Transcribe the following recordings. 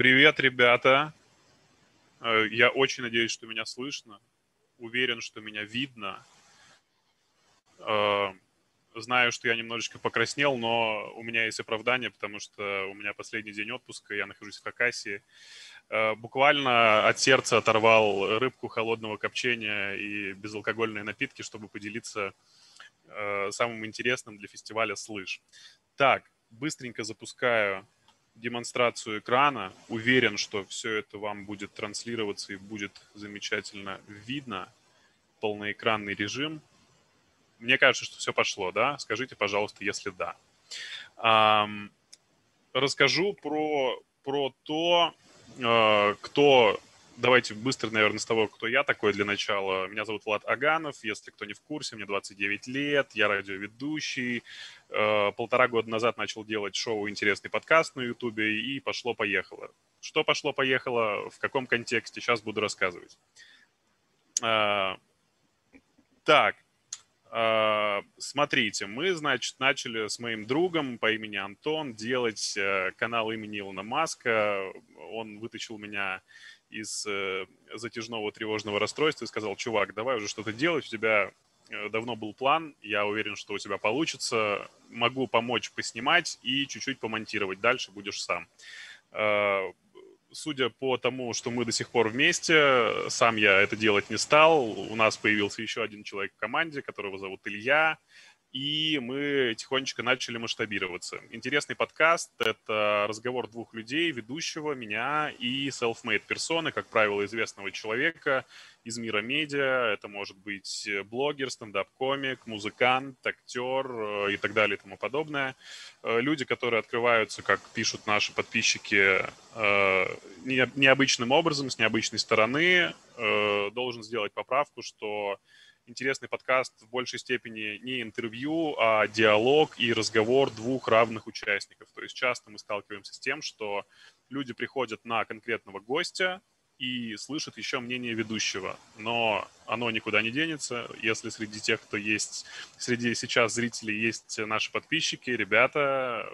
Привет, ребята. Э, я очень надеюсь, что меня слышно. Уверен, что меня видно. Э, знаю, что я немножечко покраснел, но у меня есть оправдание, потому что у меня последний день отпуска, я нахожусь в Хакасии. Э, буквально от сердца оторвал рыбку холодного копчения и безалкогольные напитки, чтобы поделиться самым интересным для фестиваля «Слышь». Так, быстренько запускаю демонстрацию экрана. Уверен, что все это вам будет транслироваться и будет замечательно видно. Полноэкранный режим. Мне кажется, что все пошло, да? Скажите, пожалуйста, если да. Расскажу про, про то, э, кто давайте быстро, наверное, с того, кто я такой для начала. Меня зовут Влад Аганов, если кто не в курсе, мне 29 лет, я радиоведущий. Э, полтора года назад начал делать шоу «Интересный подкаст» на Ютубе, и пошло-поехало. Что пошло-поехало, в каком контексте, сейчас буду рассказывать. Э, так, э, смотрите, мы, значит, начали с моим другом по имени Антон делать канал имени Илона Маска. Он вытащил меня из э, затяжного тревожного расстройства и сказал, чувак, давай уже что-то делать, у тебя э, давно был план, я уверен, что у тебя получится, могу помочь поснимать и чуть-чуть помонтировать, дальше будешь сам. Э, судя по тому, что мы до сих пор вместе, сам я это делать не стал, у нас появился еще один человек в команде, которого зовут Илья, и мы тихонечко начали масштабироваться. Интересный подкаст — это разговор двух людей, ведущего, меня и self-made персоны, как правило, известного человека из мира медиа. Это может быть блогер, стендап-комик, музыкант, актер э, и так далее и тому подобное. Э, люди, которые открываются, как пишут наши подписчики, э, необычным образом, с необычной стороны. Должен сделать поправку, что интересный подкаст в большей степени не интервью, а диалог и разговор двух равных участников. То есть часто мы сталкиваемся с тем, что люди приходят на конкретного гостя и слышат еще мнение ведущего, но оно никуда не денется. Если среди тех, кто есть, среди сейчас зрителей есть наши подписчики, ребята,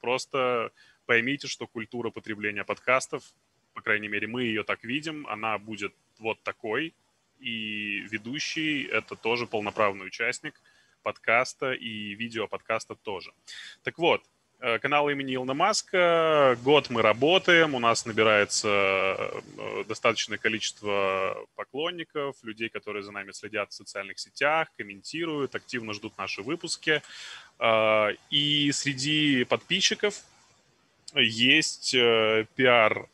просто поймите, что культура потребления подкастов, по крайней мере, мы ее так видим, она будет вот такой, и ведущий — это тоже полноправный участник подкаста и видео подкаста тоже. Так вот, э, канал имени Илона Маска. Год мы работаем, у нас набирается э, достаточное количество поклонников, людей, которые за нами следят в социальных сетях, комментируют, активно ждут наши выпуски. Э, и среди подписчиков есть пиар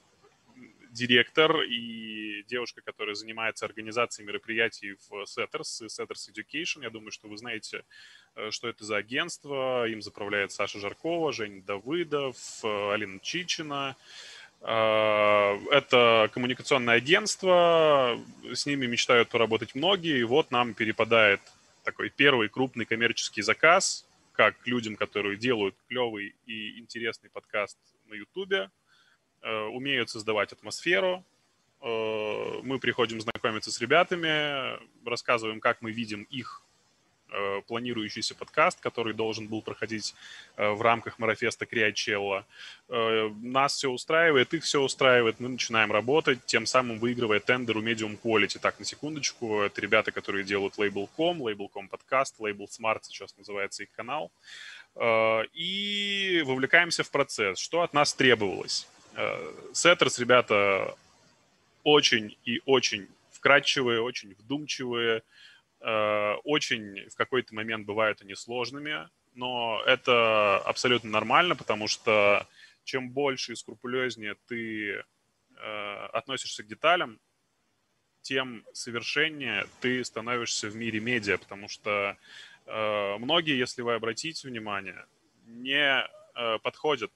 директор и девушка, которая занимается организацией мероприятий в Setters, Setters Education. Я думаю, что вы знаете, э, что это за агентство. Им заправляет Саша Жаркова, Женя Давыдов, э, Алина Чичина. Э, это коммуникационное агентство, с ними мечтают поработать многие, и вот нам перепадает такой первый крупный коммерческий заказ, как людям, которые делают клевый и интересный подкаст на Ютубе, умеют создавать атмосферу. Э, мы приходим знакомиться с ребятами, рассказываем, как мы видим их э, планирующийся подкаст, который должен был проходить в рамках марафеста Криачелла. Нас все устраивает, их все устраивает, мы начинаем работать, тем самым выигрывая тендер у Medium Quality. Так, на секундочку, это ребята, которые делают Label.com, Label.com подкаст, Label Smart сейчас называется их канал. И вовлекаемся в процесс. Что от нас требовалось? Setters, ребята, очень и очень вкрадчивые, очень вдумчивые, э, очень в какой-то момент бывают они сложными, но это абсолютно нормально, потому что чем больше и скрупулезнее ты э, относишься к деталям, тем совершеннее ты становишься в мире медиа, потому что э, многие, если вы обратите внимание, не подходят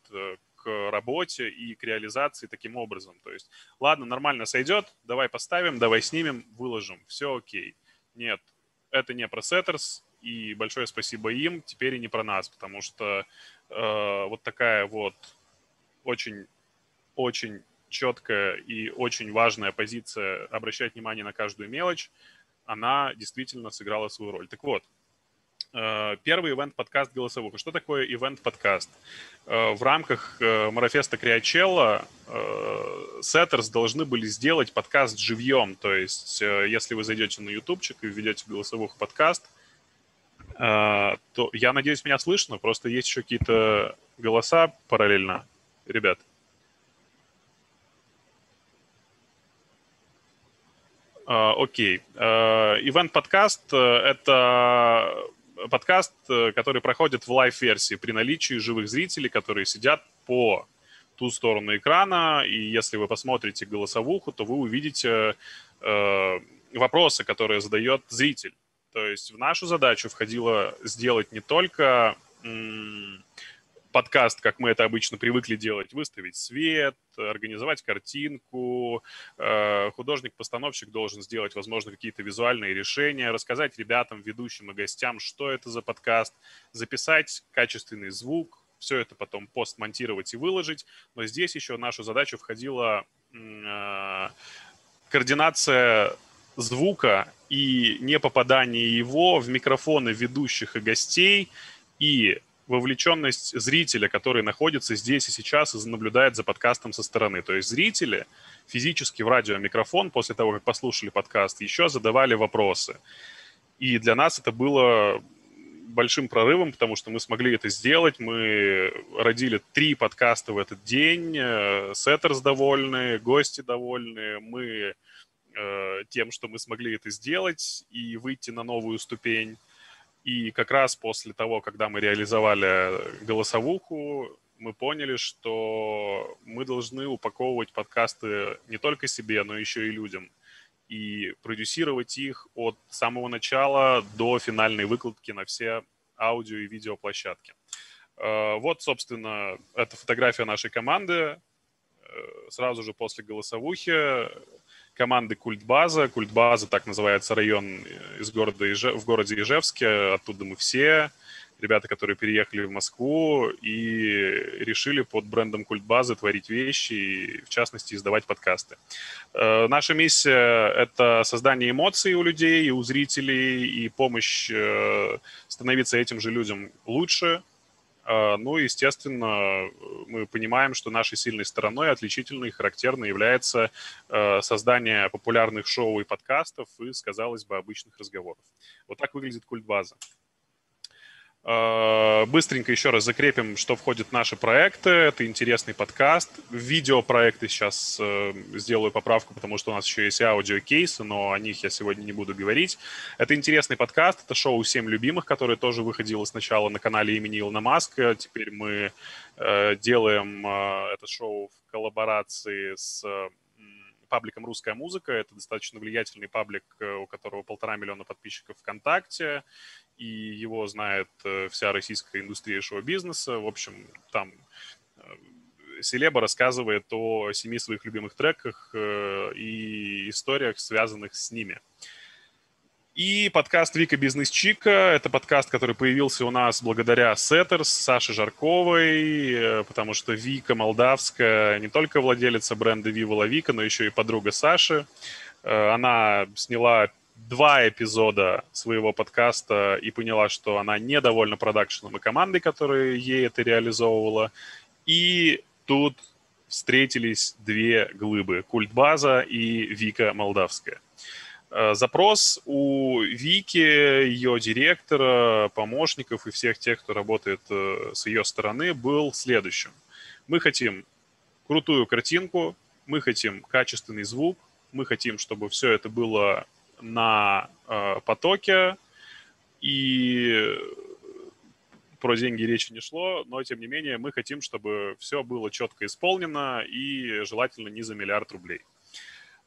к работе и к реализации таким образом. То есть, ладно, нормально сойдет, давай поставим, давай снимем, выложим, все окей. Нет, это не про Setters, и большое спасибо им, теперь и не про нас, потому что э, вот такая вот очень, очень четкая и очень важная позиция обращать внимание на каждую мелочь, она действительно сыграла свою роль. Так вот, Э, первый ивент-подкаст голосовуха. Что такое ивент-подкаст? Э, в рамках э, Марафеста Криачелла сеттерс должны были сделать подкаст живьем. То есть, если вы зайдете на ютубчик и введете голосовуху подкаст, то, я надеюсь, меня слышно, просто есть еще какие-то голоса параллельно. Ребят. Окей. Event-подкаст — это подкаст, э, который проходит в live-версии при наличии живых зрителей, которые сидят по ту сторону экрана, и если вы посмотрите голосовуху, то вы увидите э, вопросы, которые задает зритель. То есть в нашу задачу входило сделать не только подкаст, как мы это обычно привыкли делать, выставить свет, организовать картинку, э, художник-постановщик должен сделать, возможно, какие-то визуальные решения, рассказать ребятам, ведущим и гостям, что это за подкаст, записать качественный звук, все это потом постмонтировать и выложить. Но здесь еще в нашу задачу входила э, координация звука и не попадание его в микрофоны ведущих и гостей, и вовлеченность зрителя, который находится здесь и сейчас и наблюдает за подкастом со стороны. То есть зрители физически в радиомикрофон после того, как послушали подкаст, еще задавали вопросы. И для нас это было большим прорывом, потому что мы смогли это сделать. Мы родили три подкаста в этот день. Э, сеттерс довольны, гости довольны. Мы э, тем, что мы смогли это сделать и выйти на новую ступень. И как раз после того, когда мы реализовали голосовуху, мы поняли, что мы должны упаковывать подкасты не только себе, но еще и людям. И продюсировать их от самого начала до финальной выкладки на все аудио и видеоплощадки. Э, вот, собственно, это фотография нашей команды. Э, сразу же после голосовухи команды Культбаза. Культбаза, так называется район из города Ije... в городе Ижевске. Оттуда мы все. Ребята, которые переехали в Москву и решили под брендом Культбазы творить вещи и, в частности, издавать подкасты. Э, наша миссия — это создание эмоций у людей, и у зрителей, и помощь э, становиться этим же людям лучше, а, ну, естественно, мы понимаем, что нашей сильной стороной, отличительной и характерной является а, создание популярных шоу и подкастов и, казалось бы, обычных разговоров. Вот так выглядит культбаза. Э, быстренько еще раз закрепим, что входит в наши проекты. Это интересный подкаст. Видеопроекты сейчас э, сделаю поправку, потому что у нас еще есть аудиокейсы, но о них я сегодня не буду говорить. Это интересный подкаст. Это шоу «Семь любимых», которое тоже выходило сначала на канале имени Илона Маска. Теперь мы э, делаем это шоу в коллаборации с пабликом «Русская музыка». Это достаточно влиятельный паблик, у которого полтора миллиона подписчиков ВКонтакте и его знает э, вся российская индустрия шоу-бизнеса. В общем, там э, Селеба рассказывает о семи своих любимых треках э, и историях, связанных с ними. И подкаст Вика Бизнес Чика. Это подкаст, который появился у нас благодаря Setters, Саше Жарковой, потому что Вика Молдавская не только владелица бренда Viva La Vika, но еще и подруга Саши. Она сняла два эпизода своего подкаста и поняла, что она недовольна продакшеном и командой, которая ей это реализовывала. И тут встретились две глыбы – Культбаза и Вика Молдавская. Э, запрос у Вики, ее директора, помощников и всех тех, кто работает э, с ее стороны, был следующим. Мы хотим крутую картинку, мы хотим качественный звук, мы хотим, чтобы все это было на э, потоке, и про деньги речи не шло, но тем не менее мы хотим, чтобы все было четко исполнено и желательно не за миллиард рублей.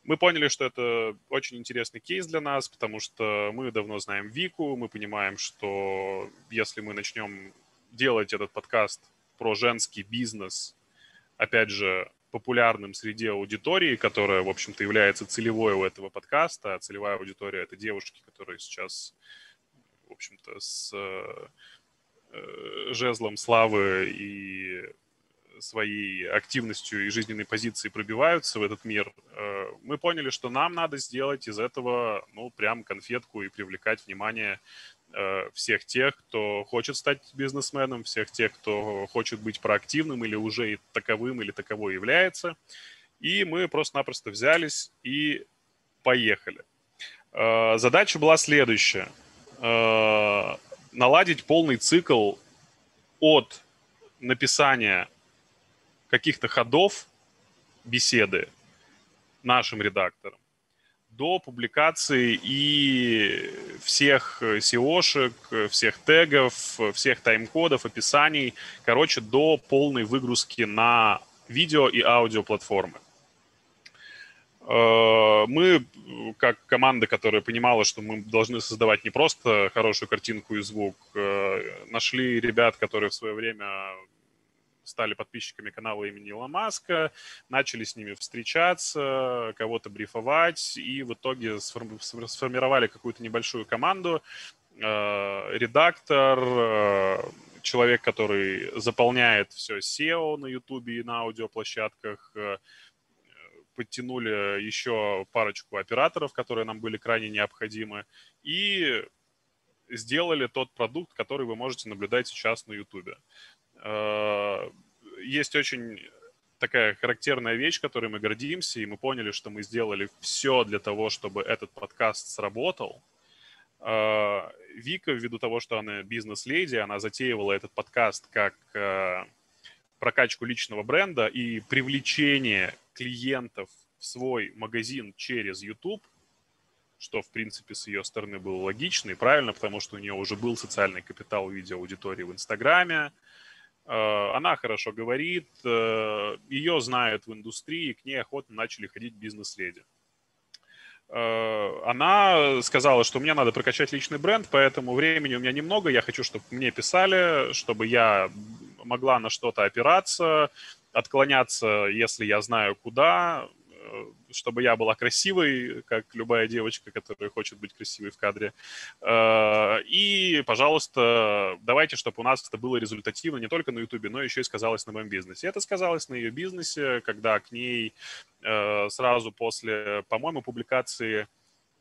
Мы поняли, что это очень интересный кейс для нас, потому что мы давно знаем Вику, мы понимаем, что если мы начнем делать этот подкаст про женский бизнес, опять же, популярным среди аудитории, которая, в общем-то, является целевой у этого подкаста. А целевая аудитория — это девушки, которые сейчас, в общем-то, с э, жезлом славы и своей активностью и жизненной позицией пробиваются в этот мир, э, мы поняли, что нам надо сделать из этого, ну, прям конфетку и привлекать внимание э, всех тех, кто хочет стать бизнесменом, всех тех, кто хочет быть проактивным или уже таковым, или таковой является. И мы просто-напросто взялись и поехали. Э, задача была следующая. Наладить полный цикл от написания каких-то ходов беседы нашим редакторам до публикации и всех SEO-шек, всех тегов, всех тайм-кодов, описаний, короче, до полной выгрузки на видео и аудио платформы. Э, мы, как команда, которая понимала, что мы должны создавать не просто хорошую картинку и звук, э, нашли ребят, которые в свое время стали подписчиками канала имени Илона Маска, начали с ними встречаться, кого-то брифовать, и в итоге сформировали какую-то небольшую команду. Э, редактор, э, человек, который заполняет все SEO на YouTube и на аудиоплощадках, э, подтянули еще парочку операторов, которые нам были крайне необходимы, и сделали тот продукт, который вы можете наблюдать сейчас на YouTube. Э, есть очень такая характерная вещь, которой мы гордимся, и мы поняли, что мы сделали все для того, чтобы этот подкаст сработал. Э, Вика, ввиду того, что она бизнес-леди, она затеивала этот подкаст как э, прокачку личного бренда и привлечение клиентов в свой магазин через YouTube, что, в принципе, с ее стороны было логично и правильно, потому что у нее уже был социальный капитал в виде аудитории в Инстаграме, она хорошо говорит, э, ее знают в индустрии, к ней охотно начали ходить бизнес-леди. Э, она сказала, что мне надо прокачать личный бренд, поэтому времени у меня немного, я хочу, чтобы мне писали, чтобы я могла на что-то опираться, отклоняться, если я знаю куда, чтобы я была красивой, как любая девочка, которая хочет быть красивой в кадре. Э, и, пожалуйста, давайте, чтобы у нас это было результативно не только на Ютубе, но еще и сказалось на моем бизнесе. Это сказалось на ее бизнесе, когда к ней э, сразу после, по-моему, публикации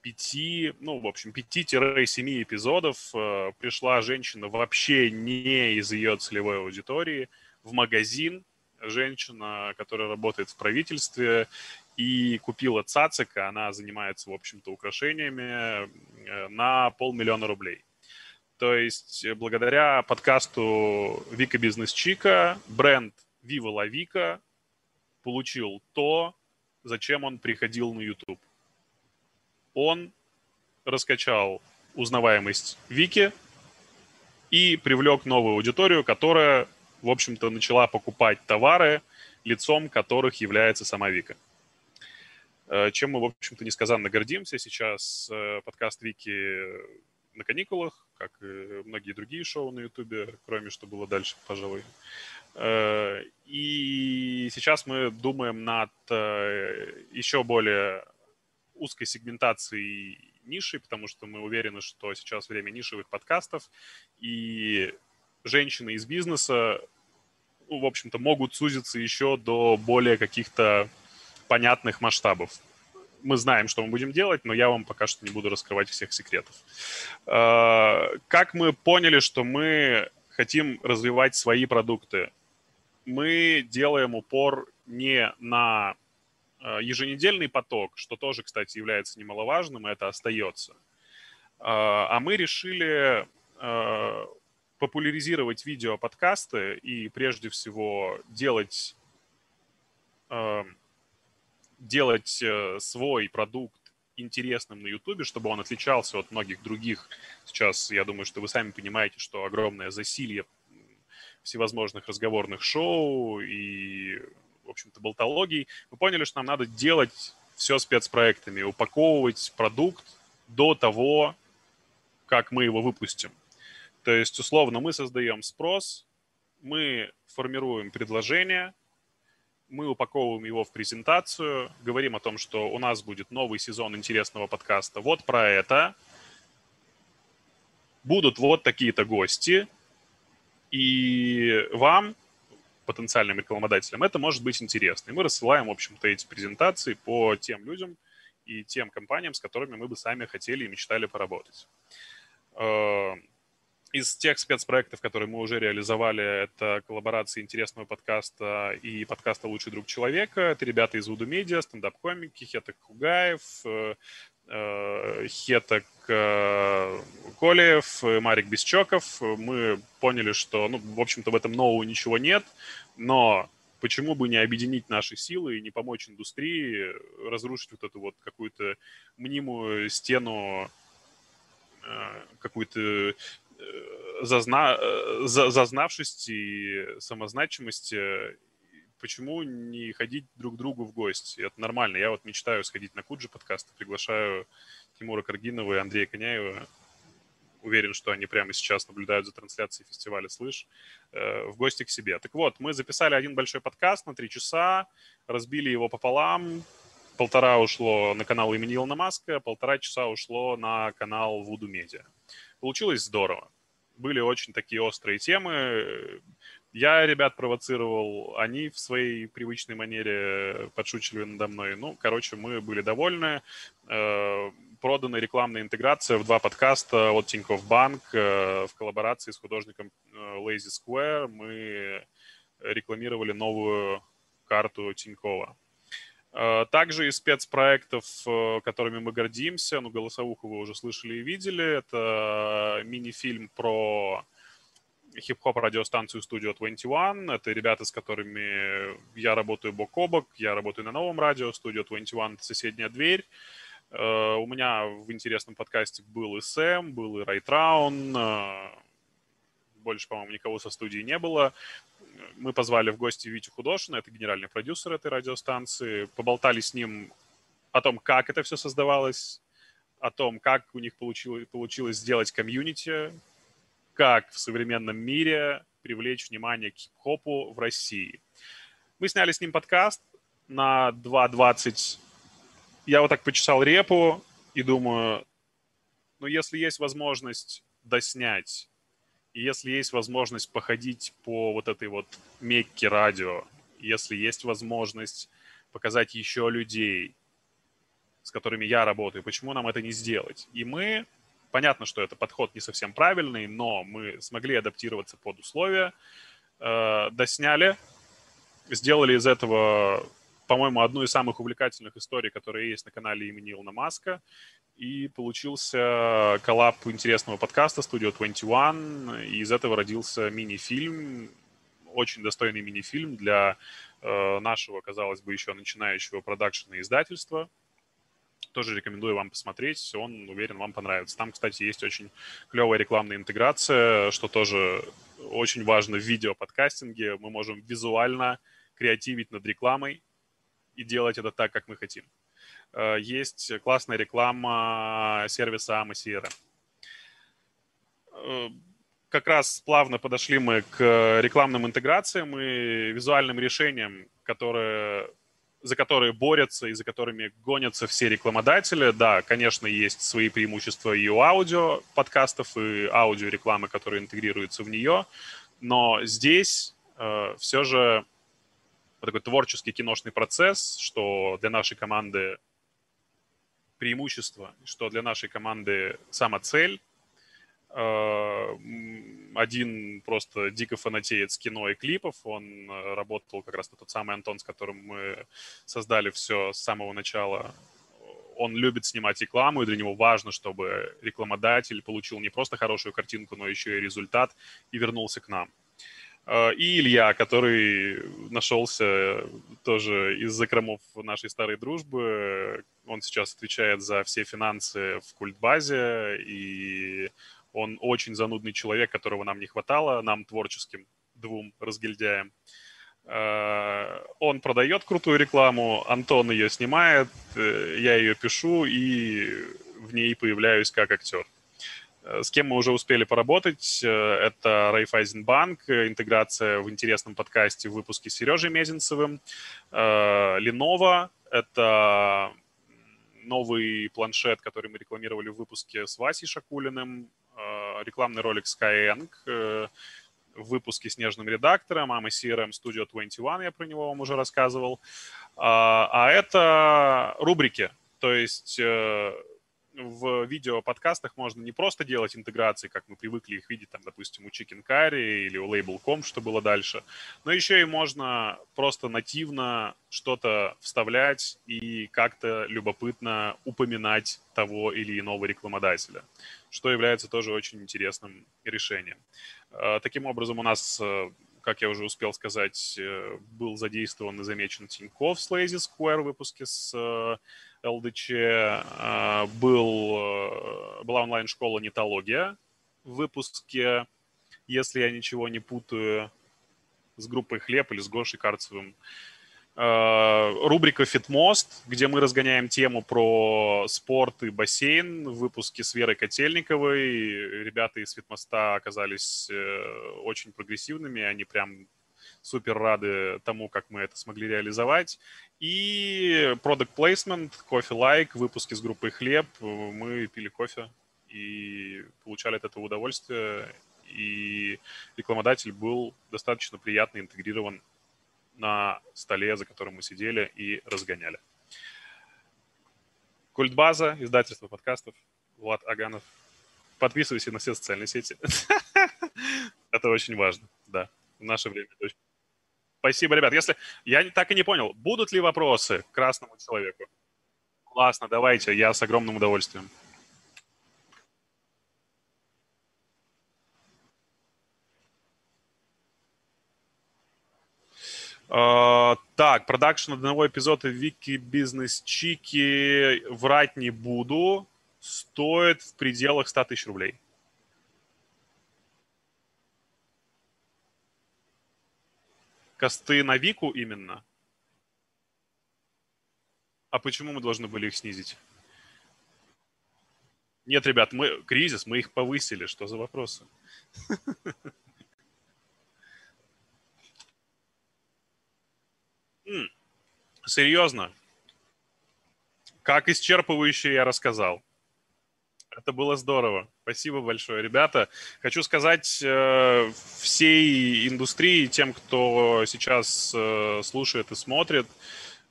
пяти, ну, в общем, пяти-семи эпизодов э, пришла женщина вообще не из ее целевой аудитории в магазин, женщина, которая работает в правительстве, и купила цацика, она занимается, в общем-то, украшениями э, на полмиллиона рублей. То есть э, благодаря подкасту Вика Бизнес Чика бренд Viva La Vika получил то, зачем он приходил на YouTube. Он раскачал узнаваемость Вики и привлек новую аудиторию, которая, в общем-то, начала покупать товары, лицом которых является сама Вика. Э, чем мы, в общем-то, несказанно гордимся. Сейчас э, подкаст Вики на каникулах, как и многие другие шоу на Ютубе, кроме что было дальше, пожалуй. Э, и сейчас мы думаем над еще более узкой сегментацией ниши, потому что мы уверены, что сейчас время нишевых подкастов, и женщины из бизнеса, в общем-то, могут сузиться еще до более каких-то понятных масштабов. Мы знаем, что мы будем делать, но я вам пока что не буду раскрывать всех секретов. А, как мы поняли, что мы хотим развивать свои продукты? Мы делаем упор не на а, еженедельный поток, что тоже, кстати, является немаловажным, и это остается. А, а мы решили популяризировать видео-подкасты и прежде всего делать делать э, свой продукт интересным на Ютубе, чтобы он отличался от многих других. Сейчас, я думаю, что вы сами понимаете, что огромное засилье всевозможных разговорных шоу и, в общем-то, болтологий. Мы поняли, что нам надо делать все спецпроектами, упаковывать продукт до того, как мы его выпустим. То есть, условно, мы создаем спрос, мы формируем предложение – мы упаковываем его в презентацию, говорим о том, что у нас будет новый сезон интересного подкаста. Вот про это. Будут вот такие-то гости. И вам, потенциальным рекламодателям, это может быть интересно. И мы рассылаем, в общем-то, эти презентации по тем людям и тем компаниям, с которыми мы бы сами хотели и мечтали поработать. Из тех спецпроектов, которые мы уже реализовали, это коллаборации интересного подкаста и подкаста «Лучший друг человека». Это ребята из Вуду Медиа, стендап-комики, Хетак Кугаев, э, э, Хетак э, Колеев, Марик Бесчоков. Мы поняли, что, ну, в общем-то, в этом нового ничего нет, но почему бы не объединить наши силы и не помочь индустрии разрушить вот эту вот какую-то мнимую стену какую-то зазна... зазнавшести и самозначимости, почему не ходить друг к другу в гости? Это нормально. Я вот мечтаю сходить на Куджи подкаст, приглашаю Тимура Каргинова и Андрея Коняева. Уверен, что они прямо сейчас наблюдают за трансляцией фестиваля «Слышь» э, в гости к себе. Так вот, мы записали один большой подкаст на три часа, разбили его пополам, полтора ушло на канал имени Илона Маска, полтора часа ушло на канал Вуду Медиа. Получилось здорово. Были очень такие острые темы. Я ребят провоцировал, они в своей привычной манере подшучивали надо мной. Ну, короче, мы были довольны. Э, продана рекламная интеграция в два подкаста от Тинькофф Банк э, в коллаборации с художником э, Lazy Square. Мы рекламировали новую карту Тинькова. Э, также из спецпроектов, э, которыми мы гордимся, ну, голосовуху вы уже слышали и видели, это мини-фильм про хип-хоп радиостанцию Studio 21. Это ребята, с которыми я работаю бок о бок. Я работаю на новом радио. Studio 21 — соседняя дверь. У меня в интересном подкасте был и Сэм, был и Райтраун. Больше, по-моему, никого со студии не было мы позвали в гости Витю Худошина, это генеральный продюсер этой радиостанции, поболтали с ним о том, как это все создавалось, о том, как у них получилось, получилось сделать комьюнити, как в современном мире привлечь внимание к хип-хопу в России. Мы сняли с ним подкаст на 2.20. Я вот так почесал репу и думаю, ну, если есть возможность доснять если есть возможность походить по вот этой вот мекке радио, если есть возможность показать еще людей, с которыми я работаю, почему нам это не сделать? И мы, понятно, что это подход не совсем правильный, но мы смогли адаптироваться под условия, э, досняли, сделали из этого, по-моему, одну из самых увлекательных историй, которые есть на канале имени Илона Маска и получился коллап интересного подкаста Studio 21, и из этого родился мини-фильм, очень достойный мини-фильм для э, нашего, казалось бы, еще начинающего продакшена издательства. Тоже рекомендую вам посмотреть, он, уверен, вам понравится. Там, кстати, есть очень клевая рекламная интеграция, что тоже очень важно в видео-подкастинге. Мы можем визуально креативить над рекламой и делать это так, как мы хотим. Э, есть классная реклама сервиса CRM. Э, как раз плавно подошли мы к рекламным интеграциям и визуальным решениям, которые, за которые борются и за которыми гонятся все рекламодатели. Да, конечно, есть свои преимущества и у аудио подкастов, и аудио рекламы, которые интегрируются в нее, но здесь э, все же такой творческий киношный процесс, что для нашей команды преимущество, что для нашей команды сама цель. Э, один просто дико фанатеет с кино и клипов. Он э, работал как раз тот самый Антон, с которым мы создали все с самого начала. Он любит снимать рекламу, и для него важно, чтобы рекламодатель получил не просто хорошую картинку, но еще и результат и вернулся к нам. Э, и Илья, который нашелся тоже из закромов нашей старой дружбы. Он сейчас отвечает за все финансы в культбазе, и он очень занудный человек, которого нам не хватало, нам творческим двум разгильдяям. Э, он продает крутую рекламу, Антон ее снимает, э, я ее пишу и в ней появляюсь как актер. Э, с кем мы уже успели поработать, э, это Райфайзенбанк, интеграция в интересном подкасте в выпуске с Сережей Мезенцевым, э, Lenovo, это новый планшет, который мы рекламировали в выпуске с Васей Шакулиным, рекламный ролик Skyeng, в выпуске с нежным редактором, а мы CRM Studio 21, я про него вам уже рассказывал. А это рубрики, то есть в видео-подкастах можно не просто делать интеграции, как мы привыкли их видеть, там, допустим, у Chicken Curry или у Label.com, что было дальше, но еще и можно просто нативно что-то вставлять и как-то любопытно упоминать того или иного рекламодателя, что является тоже очень интересным решением. Э, таким образом, у нас э, как я уже успел сказать, э, был задействован и замечен Тинькофф с Lazy Square в выпуске с ЛДЧ а, был, э, была онлайн-школа «Нетология» в выпуске, если я ничего не путаю, с группой «Хлеб» или с Гошей Карцевым. А, рубрика «Фитмост», где мы разгоняем тему про спорт и бассейн в выпуске с Верой Котельниковой. Ребята из «Фитмоста» оказались э, очень прогрессивными, они прям супер рады тому, как мы это смогли реализовать. И product placement, кофе лайк, выпуски с группой хлеб. Мы пили кофе и получали от этого удовольствие. И рекламодатель был достаточно приятно интегрирован на столе, за которым мы сидели и разгоняли. Культбаза, издательство подкастов, Влад Аганов. Подписывайся на все социальные сети. Это очень важно, да. В наше время это Спасибо, ребят. Если я так и не понял, будут ли вопросы к красному человеку? Классно, давайте, я с огромным удовольствием. Uh, так, продакшн одного эпизода Вики Бизнес Чики врать не буду. Стоит в пределах 100 тысяч рублей. Косты на Вику именно? А почему мы должны были их снизить? Нет, ребят, мы кризис, мы их повысили. Что за вопросы? Серьезно? Как исчерпывающе я рассказал. Это было здорово. Спасибо большое, ребята. Хочу сказать э, всей индустрии, тем, кто сейчас э, слушает и смотрит,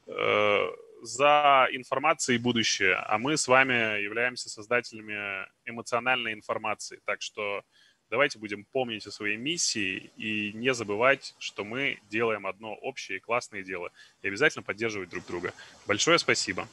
э, за информацией будущее. А мы с вами являемся создателями эмоциональной информации. Так что давайте будем помнить о своей миссии и не забывать, что мы делаем одно общее и классное дело. И обязательно поддерживать друг друга. Большое спасибо.